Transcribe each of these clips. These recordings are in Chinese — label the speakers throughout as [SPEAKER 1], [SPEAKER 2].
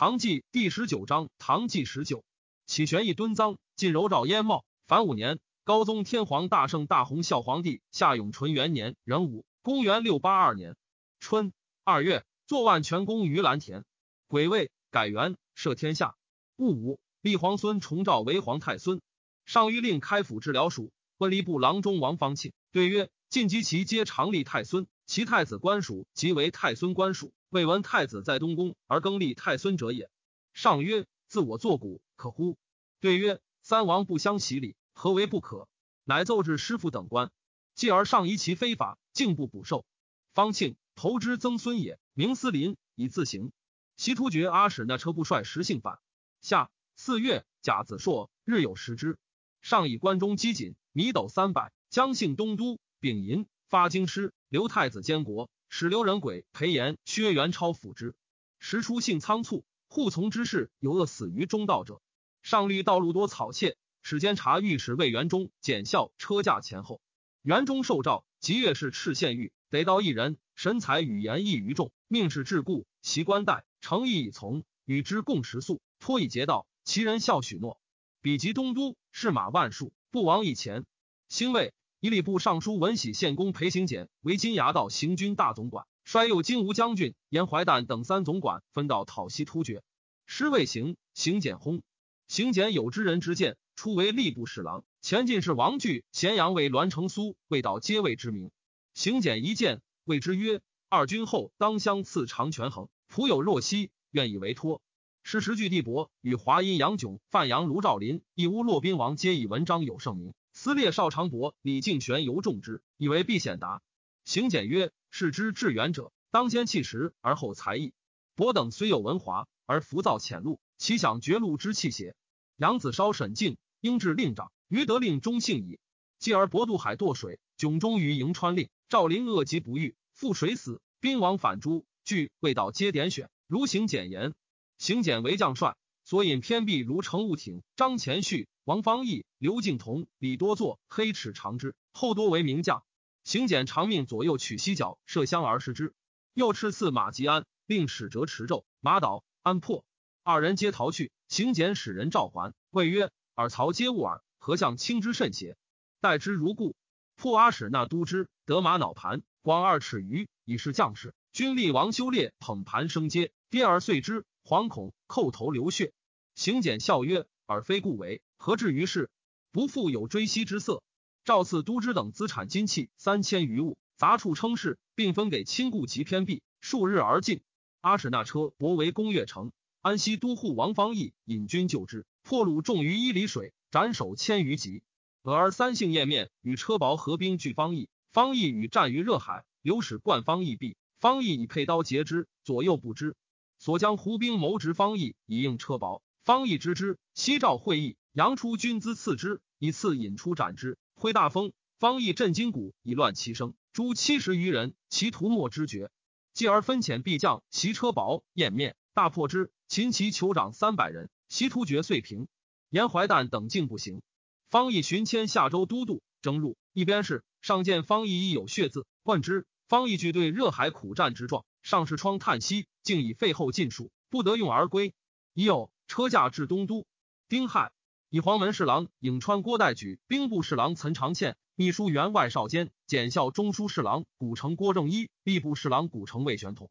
[SPEAKER 1] 唐纪第十九章，唐纪十九，启玄义敦臧，晋柔兆燕茂。凡五年，高宗天皇大圣大洪孝皇帝夏永淳元年壬午，公元六八二年春二月，坐万全宫于蓝田。癸未，改元，赦天下。戊午，立皇孙重照为皇太孙。上谕令开府治疗署，问吏部郎中王方庆对曰：晋及其皆常立太孙，其太子官属即为太孙官属。未闻太子在东宫而更立太孙者也。上曰：自我作古，可乎？对曰：三王不相洗礼，何为不可？乃奏至师傅等官，继而上疑其非法，竟不补授。方庆投之曾孙也，名思林，以自行。西突厥阿史那车部帅石姓反。下四月，甲子朔，日有食之。上以关中积锦米斗三百，将姓东都，丙寅发京师，留太子监国。使刘仁轨、裴炎、薛元超辅之。时出性仓促，护从之事有饿死于中道者。上虑道路多草窃，使监察御史魏元忠检校车驾前后。元忠受诏，即月是赤县狱，得到一人，神采语言异于众，命使至故，其官待诚意以从，与之共食宿，托以节道。其人笑许诺。比及东都，士马万数，不亡以前。兴魏。以礼部尚书文喜献公裴行俭为金牙道行军大总管，率右金吾将军严怀旦等三总管分道讨西突厥。师未行，行俭轰。行俭有知人之见，初为吏部侍郎。前进士王据、咸阳为栾成苏，未到皆谓之名。行俭一见，谓之曰：“二君后当相赐长权衡，仆有若息，愿以为托。”是时据地伯与华阴杨炯、范阳卢兆林、义乌骆宾王皆以文章有盛名。司列少长伯李敬玄尤重之，以为必显达。行简曰：“视之至远者，当先弃时而后才艺。伯等虽有文华，而浮躁浅露，其想绝路之气邪？”杨子稍沈静，应至令长，于得令中幸矣。继而伯渡海堕水，迥终于迎川令。赵林恶疾不愈，覆水死。兵王反诛，据未到皆点选，如行简言。行简为将帅，所引偏僻如乘务挺、张前绪。王方义、刘敬同、李多作、黑齿长之，后多为名将。行简长命左右取西角，射香而食之。又敕赐马吉安，令使折持胄。马倒，安破。二人皆逃去。行简使人召还，谓曰：“尔曹皆误耳，何相轻之甚邪？待之如故。”破阿史那都之，得马脑盘，广二尺余，以示将士。军力王修烈捧盘升阶，跌而碎之，惶恐，叩头流血。行简笑曰：“而非故为。”何至于是？不复有追昔之色。赵赐都之等资产金器三千余物，杂处称事，并分给亲故及偏僻。数日而尽。阿史那车博为攻越城，安西都护王方义引军救之，破虏众于一里水，斩首千余级。俄而三姓叶面与车薄合兵拒方义，方义与战于热海，刘使冠方义毙，方义以佩刀截之，左右不知。所将胡兵谋执方义，以应车薄。方义知之，西召会议。扬出军资赐之，以次引出斩之。挥大风，方义震金鼓，以乱其声。诛七十余人，其图莫之绝。继而分遣必将袭车薄，掩面大破之。秦其酋长三百人，袭突厥遂平。严怀旦等竟不行。方义寻迁下州都督，征入一边是上见方义亦有血字，问之。方义具对热海苦战之状，上士窗叹息，竟以废后尽数，不得用而归。已有车驾至东都，丁亥。以黄门侍郎颍川郭代举、兵部侍郎岑长倩、秘书员外少监、检校中书侍郎古城郭正一、吏部侍郎古城魏玄统，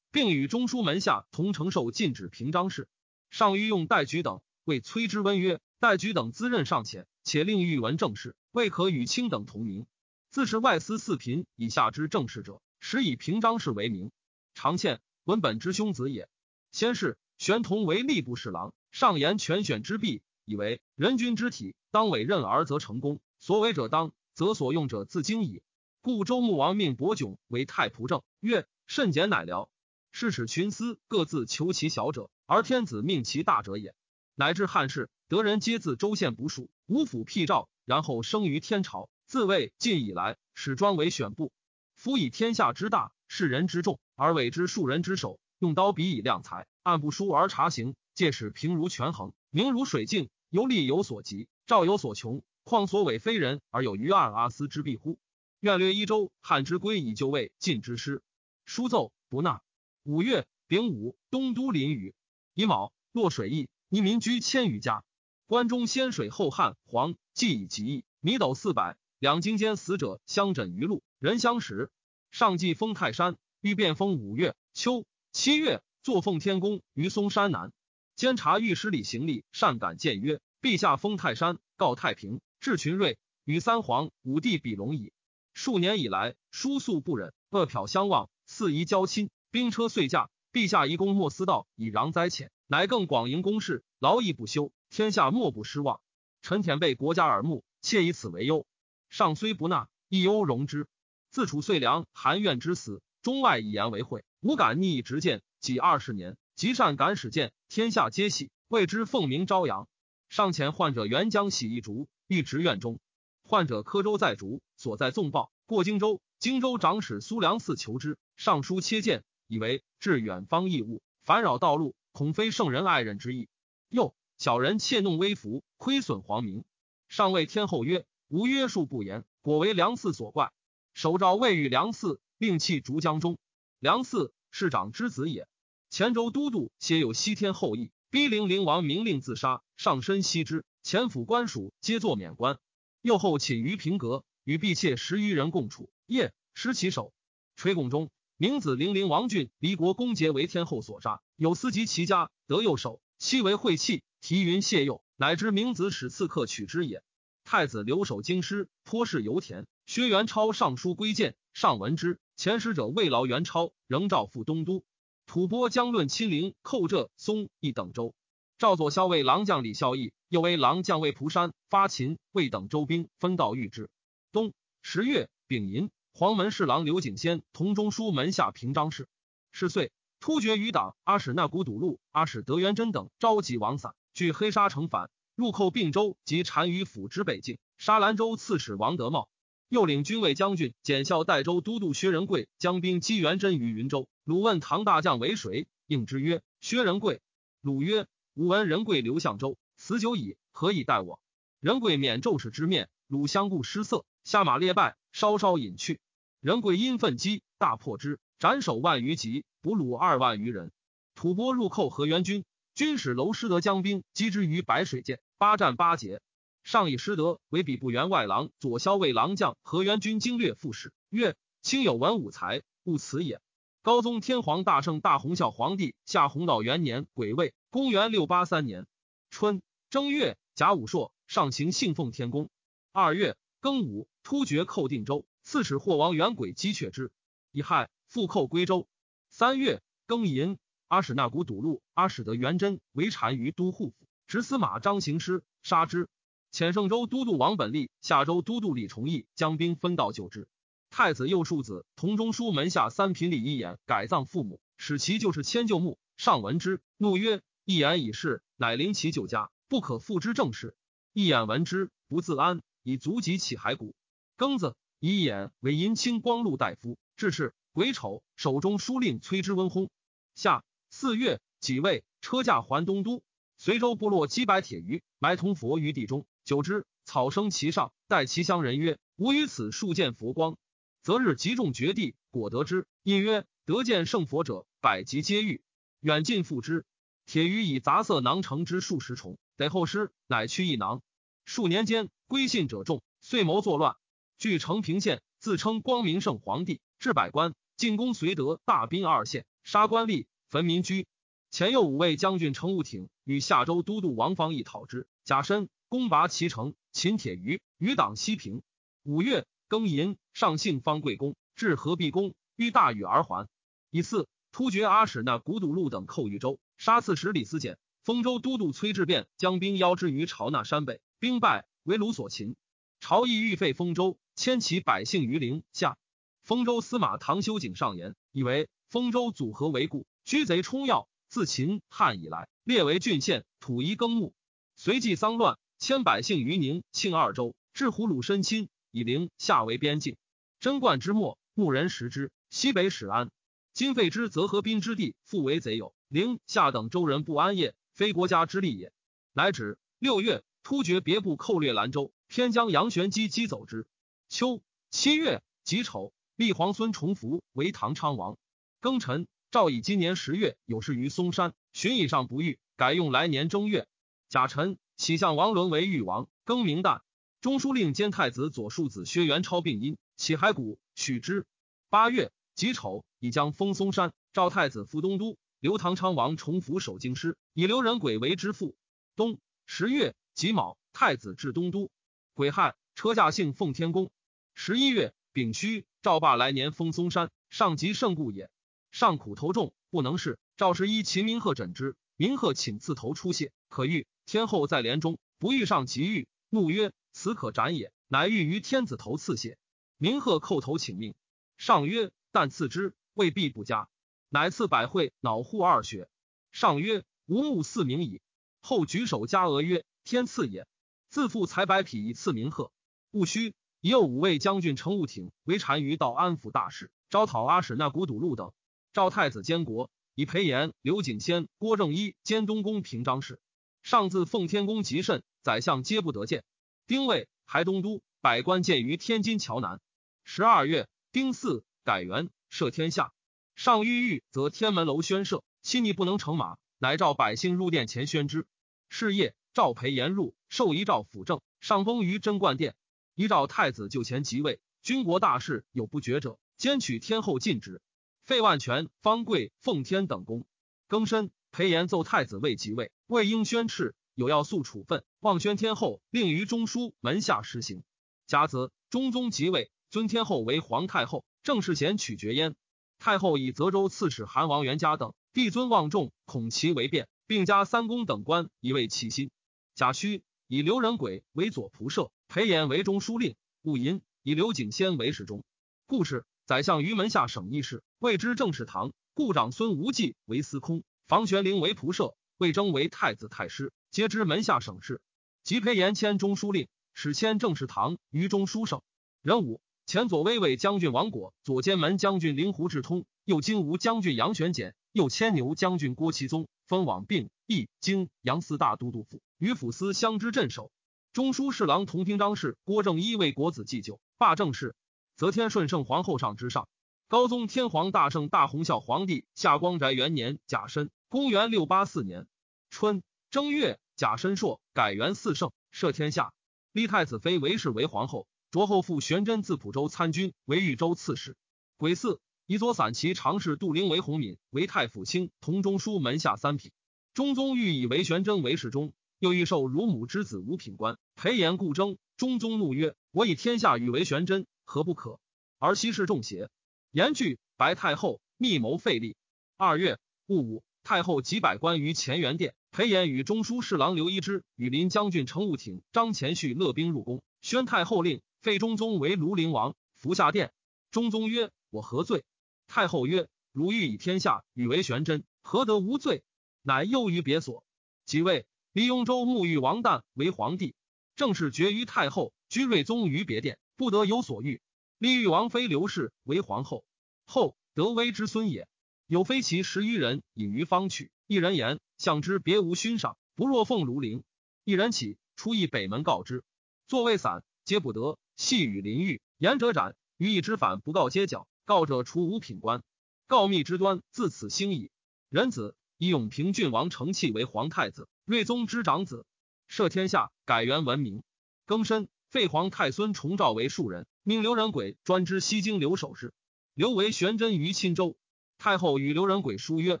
[SPEAKER 1] 并与中书门下同承受禁止平章事。上谕用代举等，谓崔之温曰：“代举等资任尚浅，且令欲闻政事，未可与卿等同名。自是外司四品以下之政事者，实以平章事为名。长宪文本之兄子也。先是玄同为吏部侍郎，上言全选之弊。”以为人君之体，当委任而则成功。所为者当，则所用者自经矣。故周穆王命伯迥为太仆正，曰：“甚简乃僚。”是使群司各自求其小者，而天子命其大者也。乃至汉室，得人皆自州县捕属，五府辟诏，然后生于天朝。自魏晋以来，始专为选部。夫以天下之大，世人之众，而委之庶人之手，用刀笔以量才，按部书而察行，借使平如权衡，明如水镜。由力有所及，赵有所穷，况所委非人而有于二阿斯之弊乎？愿略一周，汉之归以就位，晋之师。书奏不纳。五月丙午，东都临雨。乙卯，落水邑，一民居千余家。关中先水后旱，黄既以极邑，米斗四百，两京间死者相枕于路，人相食。上祭封泰山，欲变封五月、秋、七月，坐奉天宫于嵩山南。监察御史李行礼善感谏曰：“陛下封泰山，告太平，治群瑞，与三皇五帝比龙矣。数年以来，疏素不忍，恶殍相望，四夷交亲，兵车遂驾。陛下遗公莫思道，以攘灾浅，乃更广营公事，劳役不休，天下莫不失望。臣舔被国家耳目，切以此为忧。上虽不纳，亦忧容之。自楚遂良、韩愿之死，中外以言为讳，无敢逆直谏。几二十年，极善敢使谏，天下皆喜，谓之凤鸣朝阳。上前患者援将洗一竹，欲直院中。患者柯州在竹，所在纵报。过荆州，荆州长史苏良嗣求之，上书切谏，以为至远方异物，烦扰道路，恐非圣人爱人之意。又小人窃弄微服，亏损皇名。上谓天后曰：“无约束不言，果为梁嗣所怪。”首诏未与梁嗣，令弃竹江中。梁嗣市长之子也。前州都督皆有西天后裔，逼陵陵王明令自杀，上身悉之。前府官属皆作免官。右后寝于平阁，与婢妾十余人共处，夜失其手。垂拱中，明子陵陵王俊离国公节为天后所杀，有司及其家，得右手，妻为晦气，提云谢右，乃知明子使刺客取之也。太子留守京师，颇是油田。薛元超上书归谏，上闻之。前使者慰劳元超，仍召赴东都。吐蕃将论亲临寇浙松一等州。赵左骁为郎将李孝义，又为郎将魏蒲山发秦魏等州兵，分道御之。冬十月丙寅，黄门侍郎刘景先同中书门下平章事。是岁，突厥余党阿史那古笃禄、阿史德元贞等召集王散，据黑沙城反，入寇并州及单于府之北境，杀兰州刺史王德茂。又领军卫将军、检校代州都督薛仁贵将兵击元贞于云州。鲁问唐大将为谁，应之曰：“薛仁贵。”鲁曰：“吾闻仁贵刘相州，死久矣，何以待我？”仁贵免骤使之面，鲁相顾失色，下马列拜，稍稍隐去。仁贵因奋击，大破之，斩首万余级，俘虏二万余人。吐蕃入寇河元军，军使娄师德将兵击之于白水涧，八战八捷。上以师德为比部员外郎、左骁卫郎将，河元军经略副使，曰：“卿有文武才，勿辞也。”高宗天皇大圣大洪孝皇帝下弘道元年癸未，公元六八三年春正月甲午朔，上行信奉天宫。二月庚午，突厥寇定州，刺史霍王元轨击却之，乙亥复寇归州。三月庚寅，阿史那古堵路、阿史德元贞为单于都护府，执司马张行师，杀之。遣盛州都督王本立、夏州都督李崇义将兵分道救之。太子右庶子同中书门下三品李一言改葬父母，使其就是迁就墓。上闻之，怒曰：“一言已逝，乃临其旧家，不可复之正事。”一眼闻之，不自安，以足及起骸骨。庚子，一眼为银青光禄大夫，致仕。癸丑，手中书令崔之温薨。夏四月己未，车驾还东都。随州部落击败铁鱼，埋铜佛于地中。久之，草生其上，待其乡人曰：“吾于此数见佛光。”择日集众绝地，果得之。因曰：“得见圣佛者，百疾皆愈。”远近复之。铁鱼以杂色囊成之数十重，得后师，乃去一囊。数年间，归信者众，遂谋作乱。据承平县，自称光明圣皇帝，置百官，进攻绥德，大兵二县，杀官吏，焚民居。前右五位将军程务挺与夏州都督王方义讨之，甲申。攻拔其城，擒铁鱼，余党西平。五月庚寅，上幸方贵宫，至合璧宫，欲大雨而还。以次，突厥阿史那古笃禄等寇豫州，杀刺史李思简。丰州都督崔志变将兵邀之于朝那山北，兵败，为鲁所擒。朝议欲废丰州，迁其百姓于陵下。丰州司马唐修景上言，以为丰州组合为故，居贼冲要。自秦汉以来，列为郡县，土夷耕牧，随即丧乱。迁百姓于宁庆二州，至胡虏申亲，以陵下为边境。贞观之末，牧人食之。西北始安。今废之，则河滨之地复为贼有。陵下等州人不安业，非国家之利也。乃止。六月，突厥别部寇掠兰州，偏将杨玄基击走之。秋七月己丑，立皇孙重福为唐昌王。庚辰，诏以今年十月有事于嵩山，寻以上不遇，改用来年正月。甲辰，启相王伦为豫王，更名旦。中书令兼太子左庶子薛元超病因，起骸骨，许之。八月己丑，已将封嵩山，赵太子副东都。刘唐昌王重辅守京师，以刘仁轨为之父。冬十月己卯，太子至东都。癸亥，车驾幸奉天宫。十一月丙戌，赵霸来年封嵩山，上极圣故也。上苦头重，不能事。赵十一秦明鹤诊之，明鹤请刺头出血，可愈。天后在帘中，不遇上即愈，怒曰：“此可斩也。”乃欲于天子头刺血。明鹤叩头请命。上曰：“但刺之，未必不佳。”乃赐百会，脑护二穴。上曰：“吾目四明矣。”后举手加额曰：“天赐也。”自负才百匹以赐明鹤。戊戌，已有五位将军乘务挺为单于道安抚大使，招讨阿史那古堵路等。赵太子监国，以裴炎、刘景先、郭正一兼东宫平章事。上自奉天宫极甚，宰相皆不得见。丁未，还东都，百官见于天津桥南。十二月，丁巳，改元，赦天下。上欲欲，则天门楼宣设，妻逆不能乘马，乃召百姓入殿前宣之。是夜，赵裴延入，受遗诏辅政。上封于贞观殿，遗诏太子就前即位。军国大事有不决者，兼取天后禁止。废万全、方贵、奉天等功。庚申，裴言奏太子未即位，魏婴宣敕，有要肃处分。望宣天后令于中书门下施行。甲子，中宗即位，尊天后为皇太后，正式贤取爵焉。太后以泽州刺史韩王元嘉等，帝尊望重，恐其为变，并加三公等官以慰其心。贾诩以刘仁轨为左仆射，裴衍为中书令，戊寅以刘景先为侍中。故事宰相于门下省议事，谓之正事堂。故长孙无忌为司空，房玄龄为仆射，魏征为太子太师，皆知门下省事。及裴炎迁中书令，使迁正事堂于中书省。壬午。前左威卫将军王果，左监门将军灵狐智通，右金吾将军杨玄简，右牵牛将军郭其宗，封往并义京杨四大都督府，与府司相知镇守。中书侍郎同平章事郭正一为国子祭酒，罢政事。则天顺圣皇后上之上。高宗天皇大圣大洪孝皇帝下光宅元年甲申，公元六八四年春正月甲申朔，改元四圣，赦天下，立太子妃韦氏为皇后。卓后父玄真自蒲州参军，为豫州刺史。癸巳，以左散骑常侍杜陵为弘敏，为太府卿，同中书门下三品。中宗欲以为玄真为侍中，又欲授乳母之子五品官。裴言故争，中宗怒曰：“我以天下与为玄真，何不可？而昔事重邪？”言惧，白太后密谋废立。二月戊午，太后几百官于乾元殿。裴言与中书侍郎刘一之、羽林将军乘务挺张前绪勒兵入宫，宣太后令。废中宗为庐陵王，服下殿。中宗曰：“我何罪？”太后曰：“汝欲以天下与为玄真，何得无罪？”乃诱于别所。即位，李雍州沐浴王旦为皇帝，正式绝于太后，居睿宗于别殿，不得有所欲。立豫王妃刘氏为皇后，后德威之孙也。有妃其十余人隐于方曲，一人言相之别无勋赏，不若奉如陵。一人起出诣北门告之，座位散，皆不得。细雨淋浴，言者斩；予以之反，不告街角。告者除五品官。告密之端自此兴矣。仁子以永平郡王承器为皇太子，睿宗之长子，赦天下，改元文明。庚申，废皇太孙重召为庶人，命刘仁轨专知西京留守事。刘为玄真于钦州。太后与刘仁轨书曰：“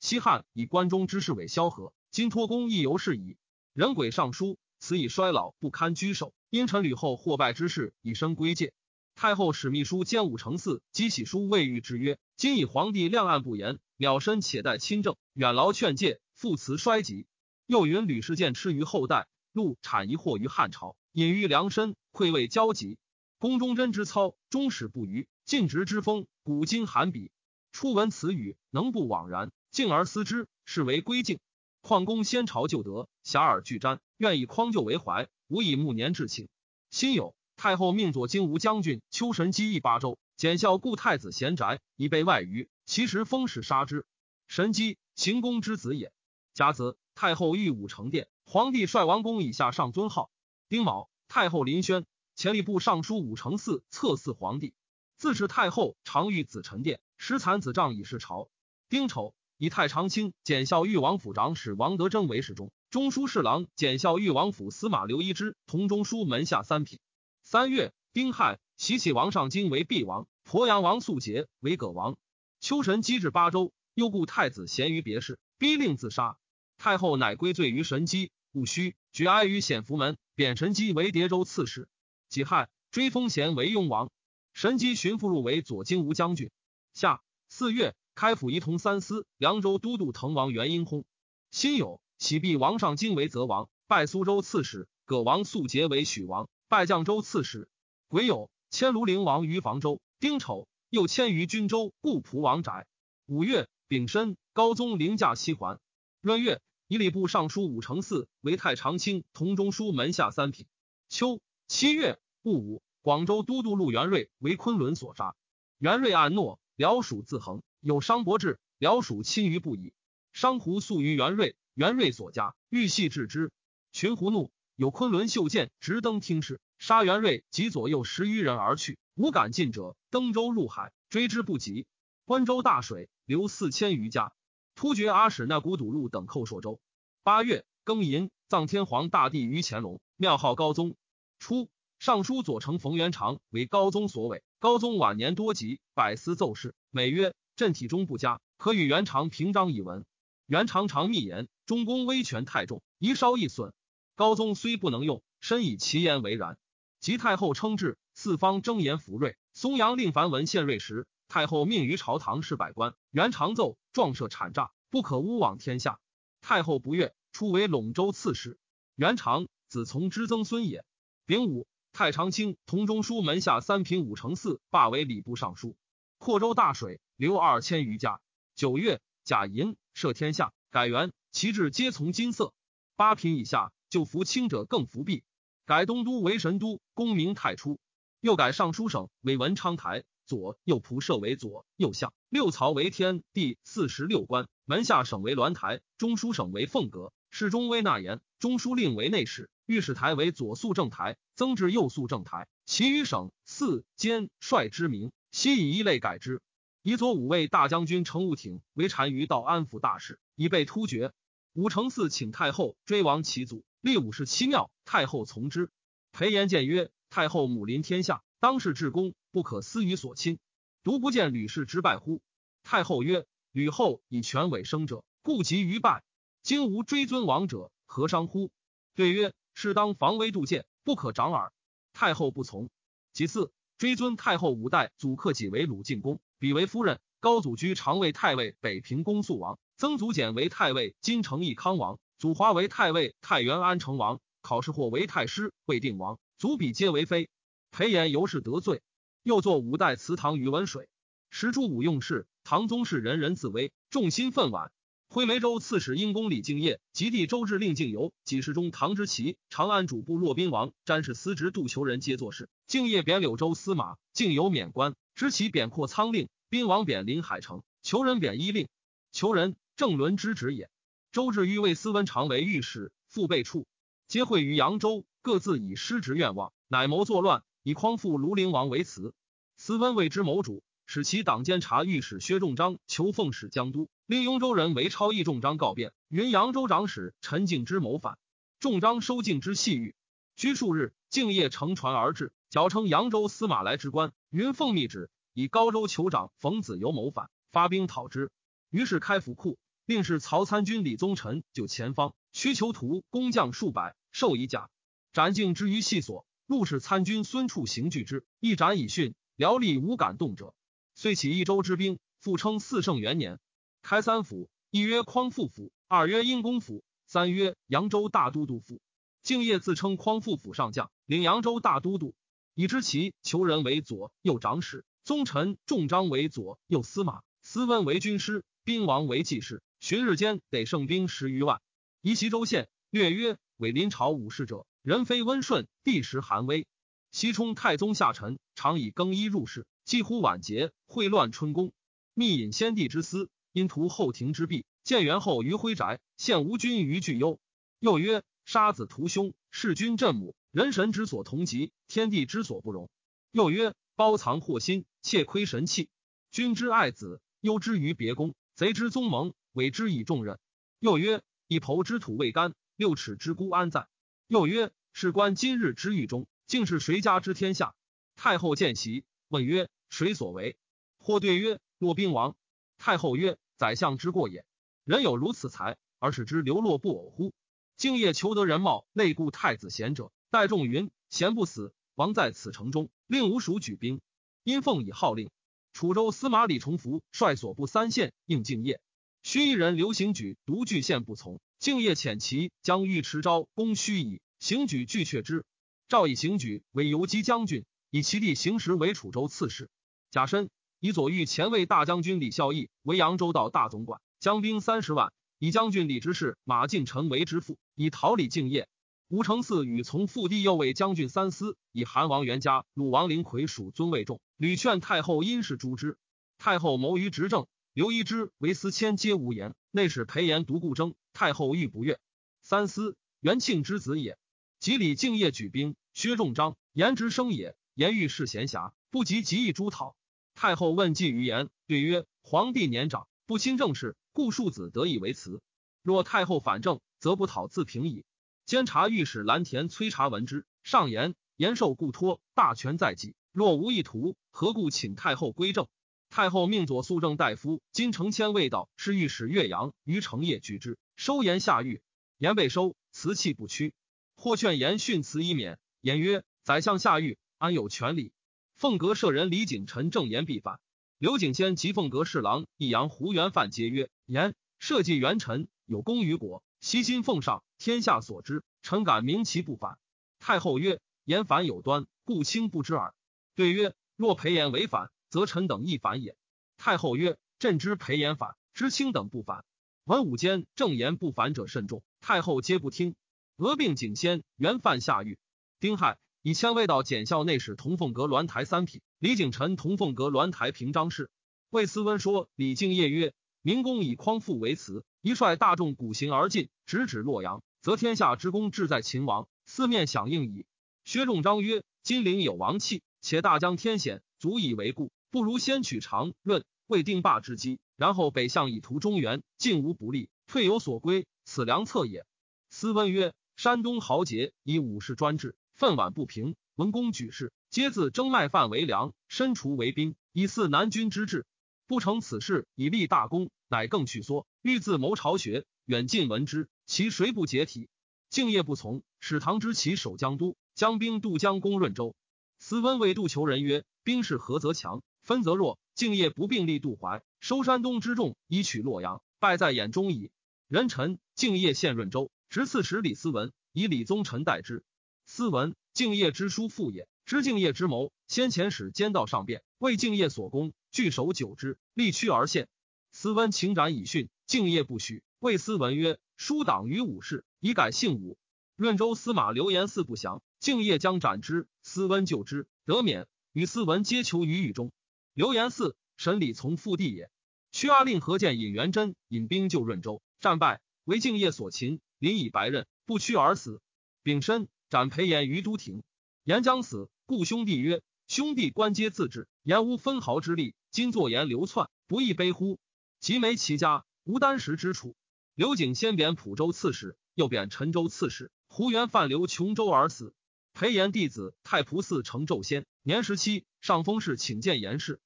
[SPEAKER 1] 西汉以关中之事为萧何，今托公亦由是矣。”仁轨上书。此以衰老不堪居首，因臣吕后获败之事，以身归戒。太后使秘书兼武承嗣积喜书未遇之曰：“今以皇帝亮案不言，了身且待亲政，远劳劝诫，复辞衰疾。”又云吕氏见吃于后代，禄产疑惑于汉朝，隐喻良身，愧为交集。宫中贞之操，终始不渝；尽职之风，古今罕比。初闻此语，能不枉然？敬而思之，是为归敬。况公先朝旧德，遐迩俱瞻，愿以匡救为怀，无以暮年至庆。辛酉，太后命左金吾将军丘神机一八州，检校故太子贤宅，以备外虞。其实封使杀之。神机行宫之子也。甲子，太后御武成殿，皇帝率王公以下上尊号。丁卯，太后临轩，前吏部尚书武承嗣侧嗣皇帝。自是太后常御子臣殿，施蚕子帐以示朝。丁丑，以太常卿检校豫王府长史王德征为侍中，中书侍郎检校豫王府司马刘一之同中书门下三品。三月，丁亥，袭起王上京为毕王，鄱阳王肃节为葛王。秋神机至八州，又故太子咸于别室，逼令自杀。太后乃归罪于神机，戊戌，举哀于显福门，贬神机为叠州刺史。己亥，追封贤为雍王。神机巡抚入为左金吾将军。夏四月，开府仪同三司、凉州都督滕王元婴薨。辛酉，启毕王上京为泽王，拜苏州刺史。葛王肃节为许王，拜绛州刺史。癸酉，迁庐陵王于房州。丁丑，又迁于军州故仆王宅。五月，丙申，高宗凌驾西还。闰月。以礼部尚书武承嗣为太常卿、同中书门下三品。秋七月戊午，广州都督陆元瑞为昆仑所杀。元瑞暗诺，辽属自横，有商伯志，辽属亲于不已。商胡诉于元瑞，元瑞所加，欲系治之。群胡怒，有昆仑袖剑直登听事，杀元瑞及左右十余人而去。无敢进者，登舟入海，追之不及。关州大水，流四千余家。突厥阿史那古堵路等寇朔州。八月庚寅，葬天皇大帝于乾隆，庙号高宗。初，尚书左丞冯元长为高宗所委。高宗晚年多疾，百思奏事，每曰：“朕体中不佳，可与元长平章一文。”元长常密言：“中宫威权太重，宜稍一损。”高宗虽不能用，深以其言为然。及太后称制，四方争言福瑞，松阳令凡文献瑞时。太后命于朝堂侍百官，元长奏壮设谄诈，不可诬枉天下。太后不悦，初为陇州刺史。元长子从之曾孙也。丙午，太常卿同中书门下三品武承嗣罢为礼部尚书。扩州大水，流二千余家。九月，甲寅，赦天下，改元，旗帜皆从金色。八品以下，就服轻者更服币。改东都为神都，功名太初。又改尚书省为文昌台。左右仆射为左右相，六曹为天地四十六官，门下省为鸾台，中书省为凤阁，侍中为纳言，中书令为内史，御史台为左肃正台，增至右肃正台。其余省四监帅之名，悉以一类改之。以左五位大将军程务挺为单于道安抚大事，以备突厥。武承嗣请太后追亡其祖，立五十七庙，太后从之。裴炎谏曰：太后母临天下。当世至公，不可思于所亲。独不见吕氏之败乎？太后曰：“吕后以权委生者，故急于败。今无追尊王者，何伤乎？”对曰：“是当防微杜渐，不可长耳。”太后不从。其次，追尊太后五代祖克己为鲁晋公，比为夫人；高祖居常为太尉北平公肃王，曾祖简为太尉金城义康王，祖华为太尉太原安成王，考试或为太师未定王，祖比皆为妃。裴炎由是得罪，又作五代祠堂于文水。时诸武用事，唐宗室人人自危，众心愤惋。徽梅州刺史因公李敬业及弟周至令敬游，几世中唐之奇，长安主簿骆宾王，詹事司职杜求人皆作事。敬业贬柳州司马，敬游免官。知其贬括仓令，宾王贬临海城，求人贬伊令。求人正伦之职也。周至欲为司温常为御史，复备处，皆会于扬州，各自以失职愿望，乃谋作乱。以匡复庐陵王为辞，司温为之谋主，使其党监察御史薛仲章求奉使江都，令雍州人为超议仲章告变，云扬州长史陈敬之谋反，仲章收敬之细狱，居数日，敬业乘船而至，矫称扬州司马来之官，云奉密旨，以高州酋长冯子由谋反，发兵讨之。于是开府库，令是曹参军李宗臣就前方，需求徒工匠数百，授以甲，斩敬之于细所。陆氏参军孙处行拒之，一斩以训。辽吏无敢动者，遂起一州之兵，复称四圣元年，开三府，一曰匡复府，二曰阴公府，三曰扬州大都督府。敬业自称匡复府上将，领扬州大都督，以知其求人为左右长史，宗臣仲章为左右司马，司温为军师，兵王为记事。旬日间得胜兵十余万。宜其州县，略曰伪临朝武士者。人非温顺，地时寒微。西冲太宗下臣，常以更衣入室，几乎晚节，秽乱春宫。密引先帝之私，因图后庭之弊。建元后于徽宅，献吴君于巨幽。又曰：杀子屠兄，弑君震母，人神之所同极，天地之所不容。又曰：包藏祸心，窃窥神器。君之爱子，忧之于别宫，贼之宗盟，委之以重任。又曰：一抔之土未干，六尺之孤安在？又曰：事关今日之狱中，竟是谁家之天下？太后见袭，问曰：谁所为？或对曰：骆宾王。太后曰：宰相之过也。人有如此才，而使之流落不偶乎？敬业求得人貌，累故太子贤者。待仲云：贤不死，王在此城中，令吾属举兵。因奉以号令。楚州司马李重福率所部三县应敬业。须一人刘行举独据县不从，敬业遣其将尉迟昭攻须以，行举拒却之。诏以行举为游击将军，以其弟行时为楚州刺史。贾申以左御前卫大将军李孝义为扬州道大总管，将兵三十万。以将军李执事马进臣为之父，以逃李敬业。吴承嗣与从父弟右卫将军三司，以韩王元嘉、鲁王林魁属尊位重，屡劝太后因事诛之。太后谋于执政，刘一之为司迁，皆无言。内史裴炎独固争，太后欲不悦。三思元庆之子也。及李敬业举兵，薛仲章言之生也。言欲是闲暇，不及及意诛讨。太后问计于言，对曰：皇帝年长，不亲政事。故庶子得以为辞。若太后反正，则不讨自平矣。监察御史蓝田崔察闻之，上言：延寿故托，大权在己。若无意图，何故请太后归政？太后命左肃正大夫金承谦未到，是御史岳阳于成业举之，收言下狱。言被收，辞气不屈。或劝言训辞以免。言曰：宰相下狱，安有权礼？凤阁舍人李景臣正言必反。刘景先及凤阁侍郎益阳胡元范皆曰：“言社稷元臣有功于国，悉心奉上，天下所知，臣敢明其不反。”太后曰：“言反有端，故卿不知耳。”对曰：“若裴言违反，则臣等亦反也。”太后曰：“朕知裴言反，知卿等不反。文武间正言不反者甚众，太后皆不听。俄并景先元范下狱。丁亥。以迁位到检校内史同凤阁鸾台三品，李景臣同凤阁鸾台平章事。魏思温说李敬业曰：“明公以匡复为辞，一率大众鼓行而进，直指洛阳，则天下之功志在秦王，四面响应矣。”薛仲章曰：“金陵有王气，且大江天险，足以为固，不如先取长润，未定霸之机，然后北向以图中原，进无不利，退有所归，此良策也。”斯温曰：“山东豪杰以武士专制。”愤晚不平，文公举事，皆自征麦饭为粮，身除为兵，以祀南军之志。不成此事，以立大功，乃更去缩。欲自谋巢穴，远近闻之，其谁不解体？敬业不从，使唐之骑守江都，将兵渡江攻润州。司温为杜求人曰：“兵势合则强，分则弱。敬业不并立渡淮，收山东之众，以取洛阳，败在眼中矣。”人臣敬业献润州，执刺史李思文，以李宗臣代之。斯文敬业之书父也，知敬业之谋。先前使奸道上变，为敬业所攻，据守久之，力屈而陷。斯温请斩以训，敬业不许。魏斯文曰：“书党于武士，以改姓武。”润州司马刘延嗣不降，敬业将斩之，斯温救之，得免。与斯文皆囚于狱中。刘延嗣审理从父弟也。屈阿令何见尹元贞引兵救润州，战败，为敬业所擒，临以白刃，不屈而死。丙申。斩裴炎于都亭，言将死，故兄弟曰：“兄弟官皆自治，言无分毫之力。今作言流窜，不亦悲乎？”及没其家，无单食之处。刘景先贬蒲州刺史，又贬陈州刺史。胡元范留琼州而死。裴炎弟子太仆寺成昼先，年十七，上封事请见严氏。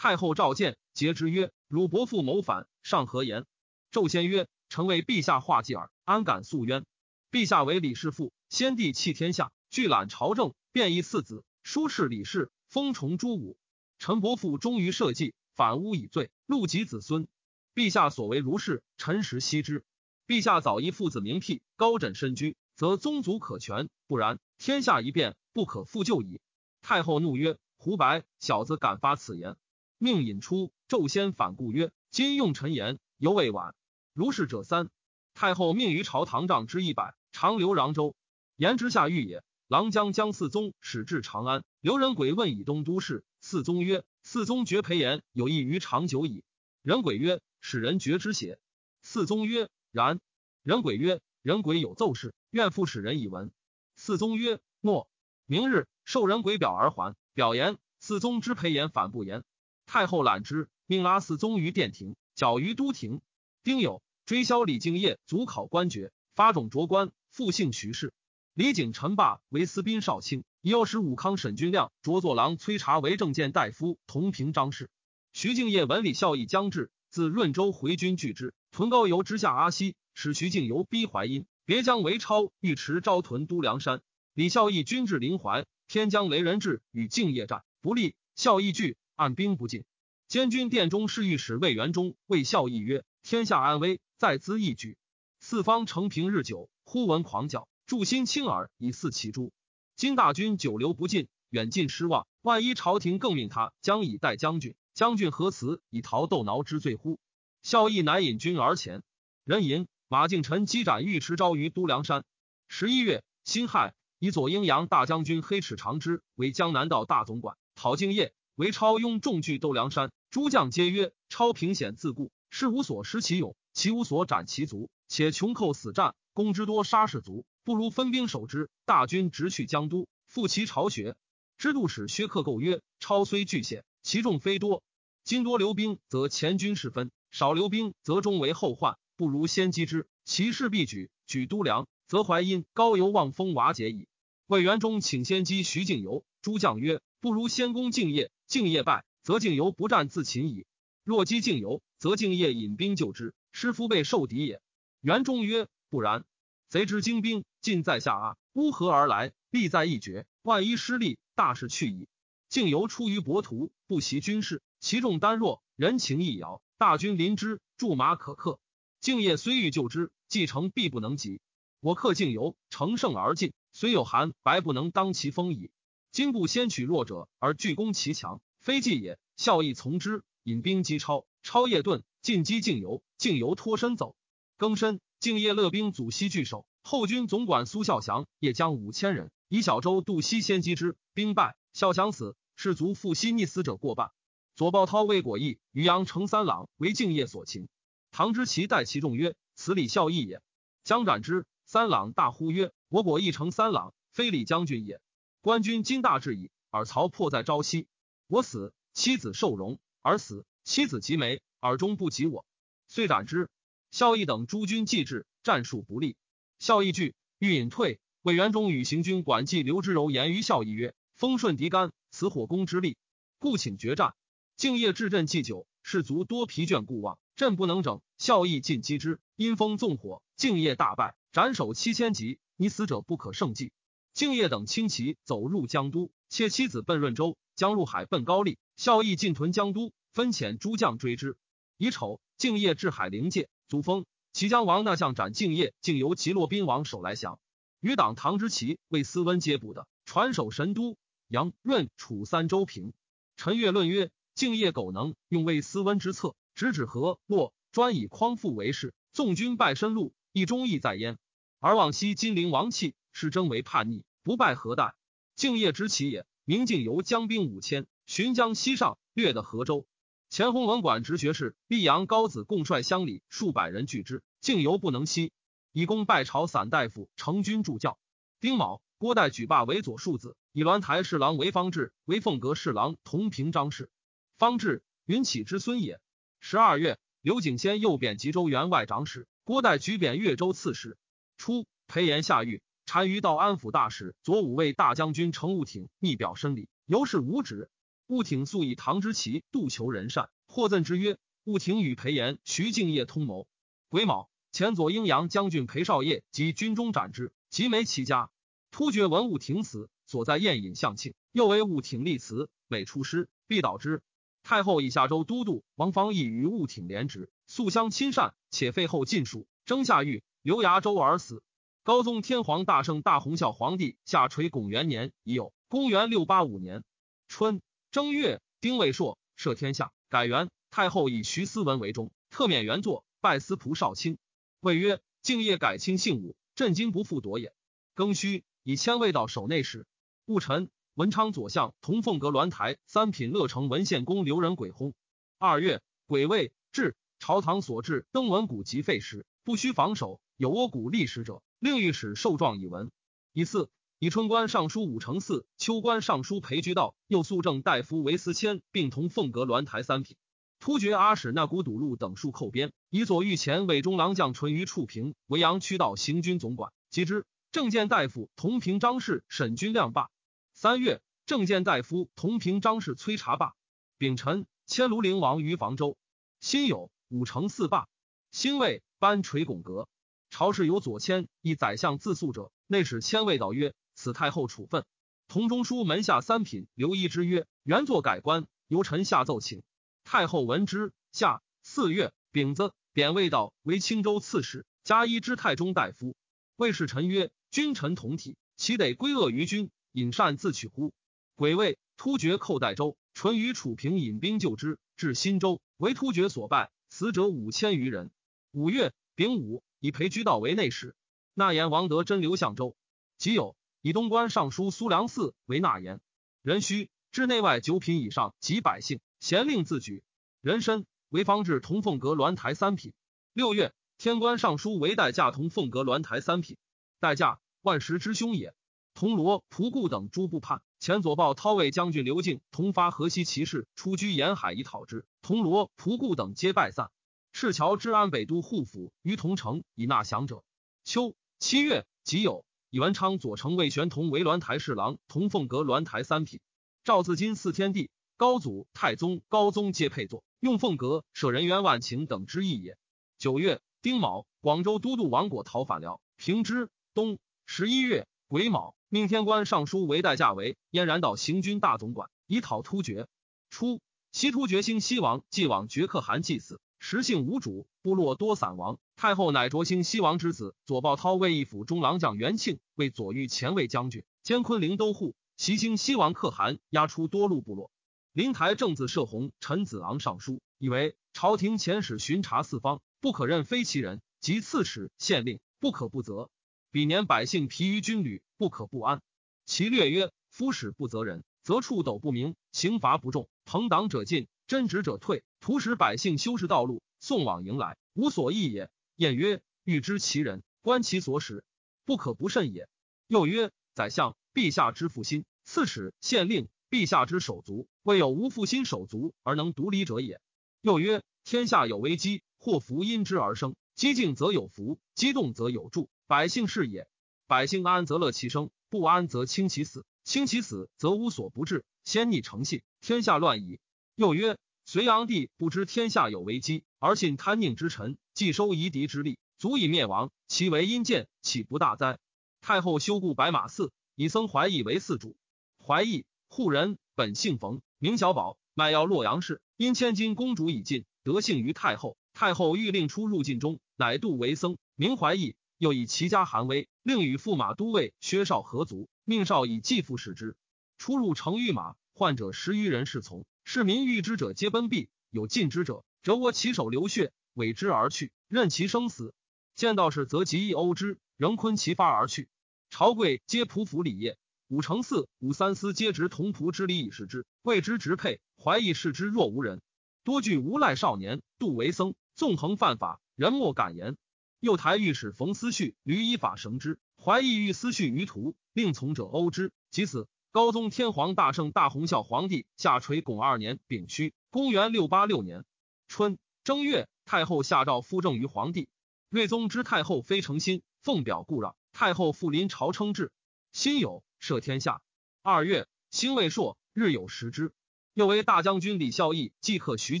[SPEAKER 1] 太后召见，皆之曰：“汝伯父谋反，上何言？”纣先曰：“臣为陛下化祭耳，安敢诉冤？陛下为李氏父。”先帝弃天下，聚揽朝政，变异四子，叔斥李氏，封崇诸武。臣伯父忠于社稷，反诬以罪，戮及子孙。陛下所为如是，臣实悉之。陛下早依父子名辟，高枕深居，则宗族可全；不然，天下一变，不可复旧矣。太后怒曰：“胡白小子敢发此言！”命引出。纣先反顾曰：“今用臣言，犹未晚。如是者三。”太后命于朝堂杖之一百，长留壤州。言之下狱也。郎将将四宗使至长安。刘仁轨问以东都事，四宗曰：“四宗绝裴言有益于长久矣。”仁轨曰：“使人绝之邪？”四宗曰：“然。”仁轨曰：“仁轨有奏事，愿复使人以闻。”四宗曰：“诺。”明日受仁轨表而还。表言四宗知裴言反不言。太后览之，命拉四宗于殿庭，剿于都亭。丁酉，追萧李敬业，卒考官爵，发种擢官，复姓徐氏。李景陈霸为司兵少卿，以右使武康沈君亮着作郎崔察为正谏大夫，同平张氏。徐敬业闻李孝义将至，自润州回军拒之，屯高邮之下阿西，使徐敬游逼淮阴，别将韦超欲持昭屯都梁山。李孝义军至临淮，天将雷人质与敬业战不利，孝义惧，按兵不进。监军殿中侍御史魏元忠谓孝义曰：“天下安危，在兹一举。四方承平日久，忽闻狂叫。”助心轻耳以似其诸。今大军久留不进，远近失望。万一朝廷更命他将以待将军，将军何辞以逃斗挠之罪乎？孝义乃引军而前。人吟马敬臣击斩尉迟昭于都梁山。十一月辛亥，以左鹰阳大将军黑齿长之为江南道大总管，讨敬业。为超拥众聚斗梁山，诸将皆曰：超凭险自固，是无所失其勇，其无所斩其卒，且穷寇死战，攻之多，杀士卒。不如分兵守之。大军直去江都，复其巢穴。知度使薛克构曰：“超虽巨险，其众非多。今多留兵，则前军事分；少留兵，则终为后患。不如先击之，其势必举。举都梁，则淮阴、高邮望风瓦解矣。”魏元忠请先击徐敬游，诸将曰：“不如先攻敬业。敬业败，则敬游不战自擒矣；若击敬游，则敬业引兵救之，师夫被受敌也。”元忠曰：“不然。”贼之精兵尽在下阿，乌合而来，必在一决。万一失利，大事去矣。敬由出于博图，不习军事，其众单弱，人情易摇。大军临之，驻马可克。敬业虽欲救之，继承必不能及。我克敬游，乘胜而进，虽有寒白，不能当其锋矣。今不先取弱者而拒攻其强，非计也。效益从之，引兵击超，超夜遁，进击敬游，敬游脱身走，更深。敬业勒兵阻西拒守，后军总管苏孝祥夜将五千人以小舟渡西，先击之，兵败，孝祥死，士卒复西逆死者过半。左抱涛为果义于阳成三郎为敬业所擒，唐之奇待其众曰：“此李孝义也。”将斩之，三郎大呼曰：“我果义成三郎，非李将军也。官军今大至矣，尔曹迫在朝夕，我死，妻子受荣；而死，妻子及眉，尔终不及我，遂斩之。”孝义等诸军既至，战术不利。孝义惧，欲隐退。魏元忠与行军管记刘之柔言于孝义曰：“风顺敌干，此火攻之力，故请决战。”敬业至阵祭酒，士卒多疲倦，故望阵不能整。孝义进击之，因风纵火，敬业大败，斩首七千级，你死者不可胜计。敬业等轻骑走入江都，妾妻子奔润州，将入海奔高丽。孝义进屯江都，分遣诸将追之。乙丑，敬业至海陵界。祖封齐将王那相斩敬业，竟由齐洛宾王手来降。余党唐之奇为斯温接补的，传首神都杨润楚三州平。陈月论曰：敬业苟能用魏斯温之策，直指河洛，专以匡复为事，纵军败深路，亦忠义在焉。而往昔金陵王气，是征为叛逆，不败何待？敬业之起也。明镜由将兵五千，寻江西上，略得河州。前弘文馆直学士溧阳高子共率乡里数百人拒之，竟犹不能息，以功拜朝散大夫，成军助教。丁卯，郭代举罢为左庶子，以鸾台侍郎为方志，为凤阁侍郎同平章事。方志，云起之孙也。十二月，刘景先又贬吉州员外长史，郭代举贬越州刺史。初，裴炎下狱，单于道安抚大使左武卫大将军程务挺密表申礼，由是无旨。务挺素以唐之奇度求人善，获赠之曰：“务挺与裴炎、徐敬业通谋。”癸卯，前左阴阳将军裴少业及军中斩之，即没其家。突厥闻务挺死，所在宴饮相庆，又为务挺立祠，每出师必导之。太后以下州都督王方义与务挺连职，素相亲善，且废后尽数，征下狱，留崖州而死。高宗天皇大圣大洪孝皇帝下垂拱元年已有，公元六八五年春。正月，丁未朔，赦天下，改元。太后以徐思文为中，特免原作，拜司仆少卿。谓曰：敬业改卿姓武，震惊不复夺也。庚戌，以迁位到守内史。戊辰，文昌左相同凤阁鸾台三品乐成文献公刘仁鬼薨。二月，癸未，至朝堂所至登文谷及废时，不须防守。有倭谷历史者，令御史受状以闻。以四。以春官尚书武承嗣，秋官尚书裴居道，右肃正大夫韦思谦，并同凤阁鸾台三品。突厥阿史那古堵路等数寇边，以左御前卫中郎将淳于处平为阳曲道行军总管。及之，正见大夫同平张氏沈军亮罢。三月，正见大夫同平张氏崔察罢。丙辰，迁庐陵王于房州。辛酉，五城四罢。辛未，班垂拱阁。朝事有左迁一宰相自诉者，内史迁谓道曰：“此太后处分。”同中书门下三品刘一之曰：“原作改官，由臣下奏请。”太后闻之，下四月丙子，贬魏道为青州刺史，加一之太中大夫。魏氏臣曰：“君臣同体，岂得归恶于君，引善自取乎？”癸未，突厥寇代州，淳于楚平引兵救之，至新州，为突厥所败，死者五千余人。五月丙午。以裴居道为内史，纳言王德真留相州。即有以东关尚书苏良嗣为纳言。人须至内外九品以上及百姓，咸令自举。人参为方志同凤阁鸾台三品。六月，天官尚书为代驾同凤阁鸾台三品。代驾万石之兄也。铜锣仆固等诸部叛，前左豹韬卫将军刘敬同发河西骑士出居沿海以讨之。铜锣仆固等皆败散。赤桥治安北都护府于同城以纳降者。秋七月己酉，以文昌左丞魏玄同为鸾台侍郎，同凤阁鸾台三品。赵自金四天地，高祖、太宗、高宗皆配坐，用凤阁舍人员万顷等之意也。九月丁卯，广州都督王果讨反辽，平之。冬十一月癸卯，命天官尚书为代驾为燕然道行军大总管，以讨突厥。初，西突厥兴西王继往绝可汗祭祀。时姓无主，部落多散亡。太后乃卓兴西王之子左豹涛为义府中郎将元庆为左御前卫将军，兼昆陵都护。袭兴西王可汗押出多路部落。灵台正子射洪陈子昂上书，以为朝廷遣使巡查四方，不可任非其人；及刺史县令，不可不责。彼年百姓疲于军旅，不可不安。其略曰：夫使不责人，则处斗不明，刑罚不重，朋党者进，真直者退。徒使百姓修饰道路，送往迎来，无所益也。晏曰：欲知其人，观其所使，不可不慎也。又曰：宰相陛下之腹心，刺史县令陛下之手足，未有无腹心手足而能独离者也。又曰：天下有危机，祸福因之而生，激静则有福，激动则有助，百姓是也。百姓安则乐其生，不安则轻其死。轻其死则无所不至，先逆诚信，天下乱矣。又曰。隋炀帝不知天下有危机，而信贪佞之臣，既收夷狄之力，足以灭亡，其为阴间，岂不大哉？太后修故白马寺，以僧怀义为寺主。怀义，户人，本姓冯，名小宝，卖药洛阳市。因千金公主已尽，得幸于太后。太后欲令出入境中，乃度为僧，名怀义。又以其家寒微，令与驸马都尉薛绍合族，命少以继父使之。出入乘御马，患者十余人侍从。市民遇之者皆奔避，有尽之者，折握其手流血，委之而去，任其生死。见道士则极意殴之，仍昆其发而去。朝贵皆仆服礼业，五承嗣、五三司皆执同仆之礼以示之，谓之直配。怀疑视之若无人，多惧无赖少年，度为僧，纵横犯法，人莫敢言。右台御史冯思绪屡以法绳之，怀疑欲思绪于途，令从者殴之，即死。高宗天皇大圣大洪孝皇帝下垂拱二年丙戌，公元六八六年春正月，太后下诏复政于皇帝。睿宗知太后非诚心，奉表故让。太后复临朝称制。心有，赦天下。二月，辛未朔，日有食之。又为大将军李孝义即克徐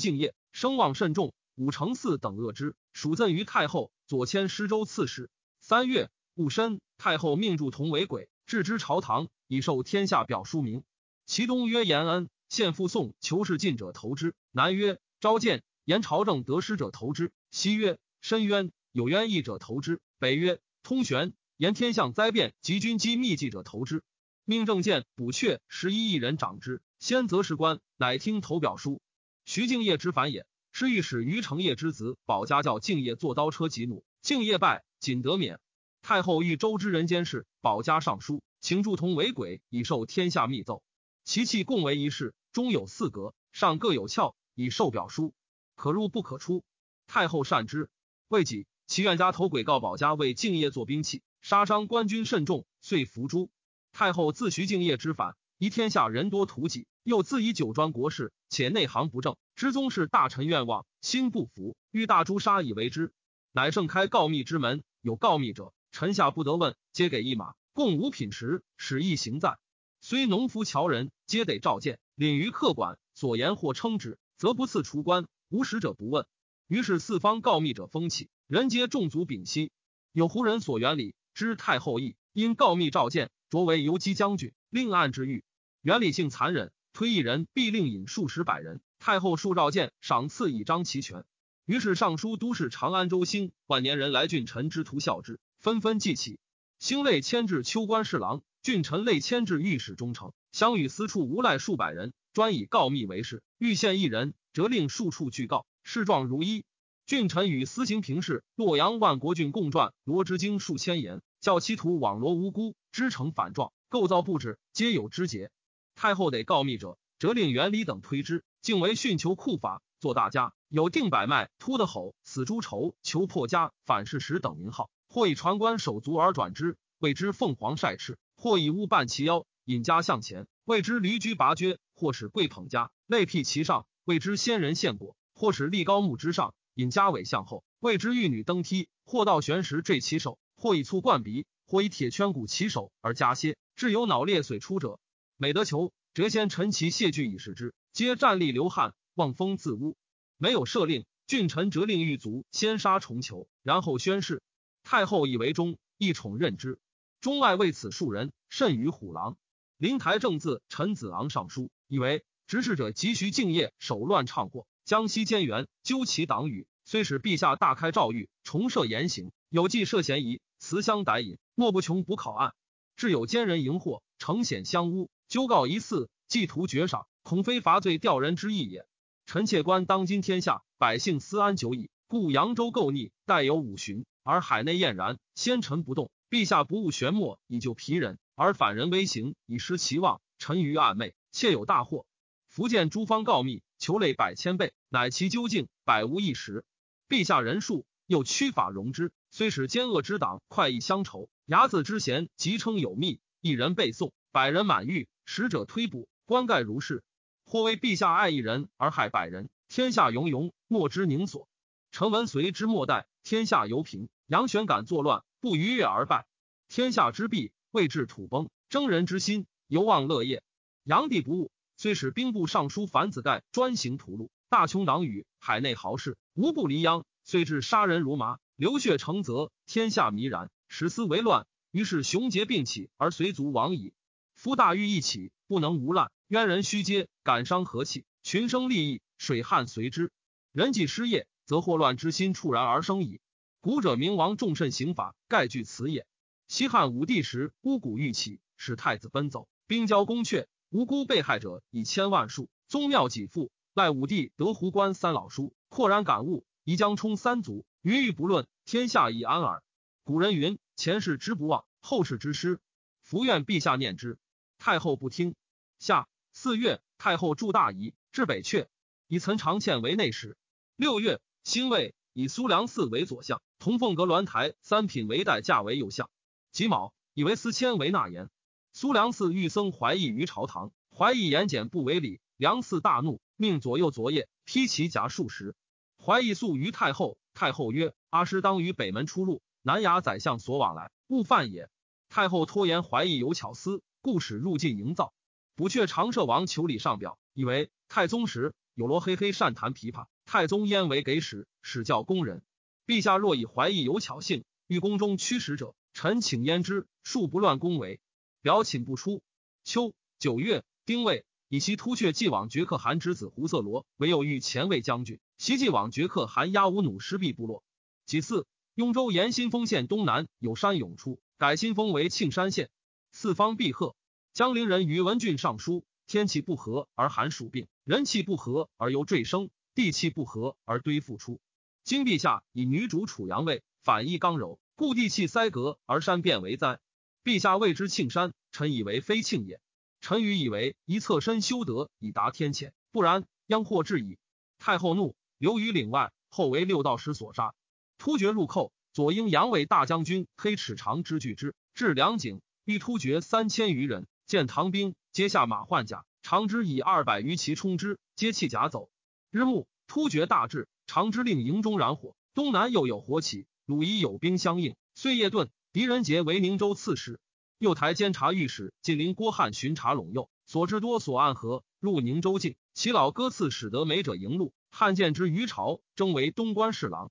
[SPEAKER 1] 敬业，声望甚重。武承嗣等恶之，属赠于太后，左迁施州刺史。三月戊申，太后命铸铜为鬼，置之朝堂。以受天下表书名，其东曰延安，献附送求是进者投之；南曰昭见言朝政得失者投之；西曰深渊有冤义者投之；北曰通玄言天象灾变及军机密计者投之。命正见补阙十一亿人掌之。先择时官，乃听投表书。徐敬业之反也，是御史于承业之子保家教敬业坐刀车疾怒，敬业败，仅得免。太后欲周知人间事，保家尚书。请祝同为鬼，以受天下密奏。其器共为一室，中有四格，上各有窍，以受表书，可入不可出。太后善之。未几，其院家投鬼告保家为敬业做兵器，杀伤官军甚众，遂伏诛。太后自徐敬业之反，宜天下人多图己，又自以酒专国事，且内行不正，知宗室大臣愿望，心不服，欲大诛杀以为之。乃盛开告密之门，有告密者，臣下不得问，皆给一马，共五品食，使一行在。虽农夫樵人，皆得召见，领于客馆。所言或称之，则不赐除官；无使者不问。于是四方告密者风起，人皆众足屏息。有胡人所原礼，知太后意，因告密召见，擢为游击将军，令案之狱。原理性残忍，推一人必令引数十百人。太后数召见，赏赐以彰其权。于是尚书都市长安周兴万年人来郡臣之徒效之，纷纷记起。兴类迁至秋官侍郎，郡臣类迁至御史中丞，相与私处无赖数百人。专以告密为事，欲陷一人，则令数处具告，事状如一。郡臣与私行平事，洛阳万国郡共传罗织经数千言，教其徒网罗无辜，织成反状，构造布置，皆有枝节。太后得告密者，则令元礼等推之，竟为训求酷法，做大家有定百脉，突的吼，死诸仇，求破家，反事时等名号，或以传官手足而转之，谓之凤凰晒翅；或以物半其腰，引家向前，谓之驴驹拔撅。或使贵捧家，类辟其上，谓之仙人献果；或使立高木之上，引家尾向后，谓之玉女登梯；或到悬石坠其手，或以粗灌鼻，或以铁圈鼓其手而加歇，至有脑裂髓出者，每得求，谪仙陈其谢具以示之，皆站立流汗，望风自污。没有赦令，郡臣折令狱卒先杀重囚，然后宣誓。太后以为忠，一宠任之。中外为此数人，甚于虎狼。灵台正字陈子昂上书。以为执事者急需敬业，手乱唱祸，江西监员纠其党羽，虽使陛下大开诏狱，重设严刑，有计涉嫌疑，辞香歹饮，莫不穷补考案。至有奸人迎祸，呈显相污，纠告一次，既图绝赏，恐非罚罪吊人之意也。臣妾观当今天下，百姓思安久矣，故扬州构逆，待有五旬，而海内晏然，先臣不动。陛下不务玄墨，以救疲人，而反人威行，以失其望，臣于暗昧。窃有大祸，福建诸方告密，求累百千倍，乃其究竟，百无一实。陛下人数又屈法容之，虽使奸恶之党快意相仇，睚眦之嫌即称有密，一人背诵，百人满狱，使者推捕，官盖如是。或为陛下爱一人而害百人，天下庸庸，莫之宁所。臣闻随之末代，天下犹平，杨玄感作乱，不逾越而败，天下之弊，未至土崩，征人之心，犹望乐业。炀帝不悟，虽使兵部尚书樊子盖专行屠戮，大穷党羽，海内豪士无不离殃。虽至杀人如麻，流血成泽，天下弥然，始思为乱。于是雄杰并起，而随族亡矣。夫大欲一起，不能无滥，冤人须皆，感伤和气，群生利益，水旱随之。人既失业，则祸乱之心猝然而生矣。古者明王重慎刑法，盖据此也。西汉武帝时，巫蛊欲起，使太子奔走，兵交宫阙。无辜被害者以千万数，宗庙几富，赖武帝得胡关三老书，豁然感悟，宜将冲三族，余欲不论，天下已安耳。古人云：前世之不忘，后世之师。福愿陛下念之。太后不听。下四月，太后祝大仪，至北阙，以岑长倩为内史。六月，辛未，以苏良嗣为左相，同凤阁鸾台三品为代驾为右相。己卯，以为司迁为纳言。苏良嗣遇僧怀疑于朝堂，怀疑言简不为礼。良嗣大怒，命左右昨夜披其甲数十。怀疑诉于太后，太后曰：“阿师当于北门出入，南衙宰相所往来，勿犯也。”太后拖延怀疑有巧思，故使入境营造。补阙长寿王求礼上表，以为太宗时有罗黑黑善弹琵琶，太宗焉为给使，使教工人。陛下若以怀疑有巧性，欲宫中驱使者，臣请焉之，恕不乱宫闱。表请不出。秋九月，丁未，以其突厥继往绝可汗之子胡色罗为右御前卫将军，袭继往绝可汗压乌努失毕部落。其次，雍州延新丰县东南有山涌出，改新丰为庆山县。四方必贺。江陵人于文俊上书：天气不和而寒暑病，人气不和而由坠生，地气不和而堆复出。今陛下以女主楚阳位，反义刚柔，故地气塞革而山变为灾。陛下谓之庆山，臣以为非庆也。臣愚以为一侧身修德，以达天谴，不然殃祸至矣。太后怒，留于岭外，后为六道师所杀。突厥入寇，左英杨伟大将军黑齿长之拒之，至梁井，欲突厥三千余人，见唐兵，皆下马换甲，长之以二百余骑冲之，皆弃甲走。日暮，突厥大至，常之令营中燃火，东南又有火起，鲁夷有兵相应，遂夜遁。狄仁杰为宁州刺史，右台监察御史晋陵郭汉巡查陇右，所至多所暗合，入宁州境。其老哥刺使得美者迎路，汉见之于朝，征为东关侍郎。